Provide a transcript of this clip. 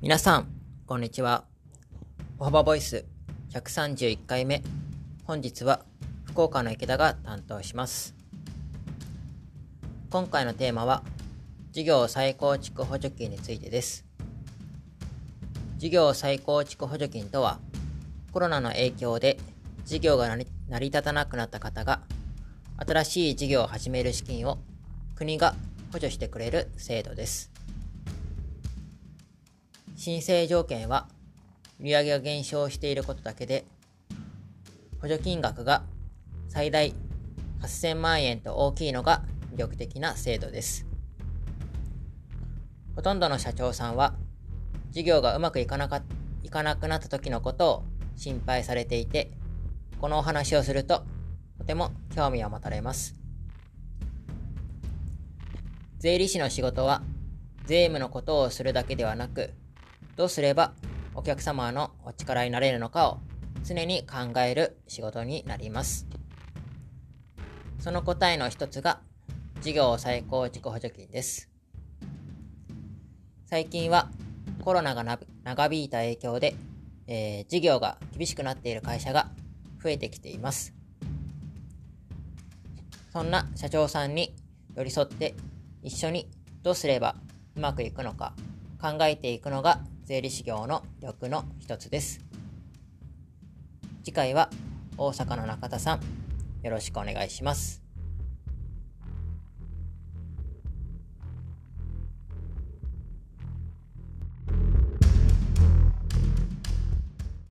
皆さん、こんにちは。歩幅ボイス131回目。本日は福岡の池田が担当します。今回のテーマは、事業再構築補助金についてです。事業再構築補助金とは、コロナの影響で事業が成り立たなくなった方が、新しい事業を始める資金を国が補助してくれる制度です。申請条件は売上が減少していることだけで補助金額が最大8000万円と大きいのが魅力的な制度です。ほとんどの社長さんは事業がうまくいかなかいかなくなった時のことを心配されていてこのお話をするととても興味を持たれます。税理士の仕事は税務のことをするだけではなくどうすればお客様のお力になれるのかを常に考える仕事になります。その答えの一つが事業再構築補助金です。最近はコロナが長引いた影響で、えー、事業が厳しくなっている会社が増えてきています。そんな社長さんに寄り添って一緒にどうすればうまくいくのか考えていくのが税理士業の力の一つです。次回は大阪の中田さん、よろしくお願いします。